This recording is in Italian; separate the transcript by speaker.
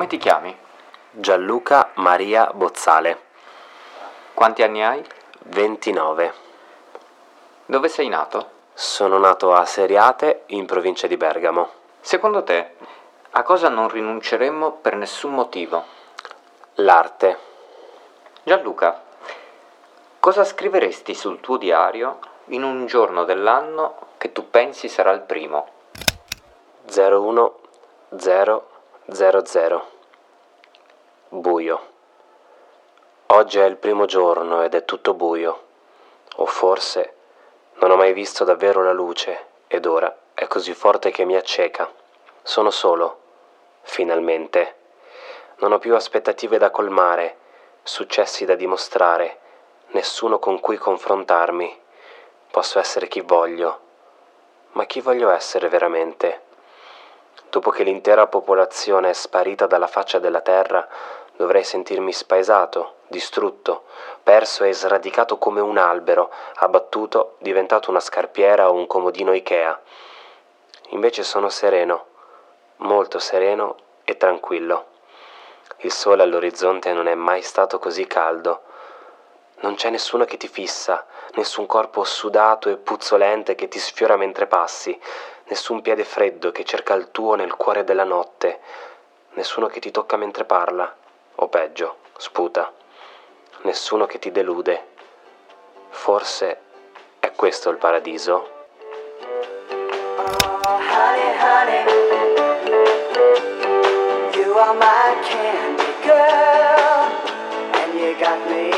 Speaker 1: Come ti chiami?
Speaker 2: Gianluca Maria Bozzale,
Speaker 1: Quanti anni hai?
Speaker 2: 29.
Speaker 1: Dove sei nato?
Speaker 2: Sono nato a Seriate, in provincia di Bergamo.
Speaker 1: Secondo te, a cosa non rinunceremmo per nessun motivo?
Speaker 2: L'arte.
Speaker 1: Gianluca, cosa scriveresti sul tuo diario in un giorno dell'anno che tu pensi sarà il primo?
Speaker 2: 01000. Buio. Oggi è il primo giorno ed è tutto buio. O forse non ho mai visto davvero la luce ed ora è così forte che mi acceca. Sono solo, finalmente. Non ho più aspettative da colmare, successi da dimostrare, nessuno con cui confrontarmi. Posso essere chi voglio. Ma chi voglio essere veramente? Dopo che l'intera popolazione è sparita dalla faccia della terra, dovrei sentirmi spaesato, distrutto, perso e sradicato come un albero, abbattuto, diventato una scarpiera o un comodino Ikea. Invece sono sereno, molto sereno e tranquillo. Il sole all'orizzonte non è mai stato così caldo. Non c'è nessuno che ti fissa, nessun corpo sudato e puzzolente che ti sfiora mentre passi, nessun piede freddo che cerca il tuo nel cuore della notte, nessuno che ti tocca mentre parla, o peggio, sputa, nessuno che ti delude. Forse è questo il paradiso?
Speaker 3: Oh, honey, honey. You are my candy girl, and you got me.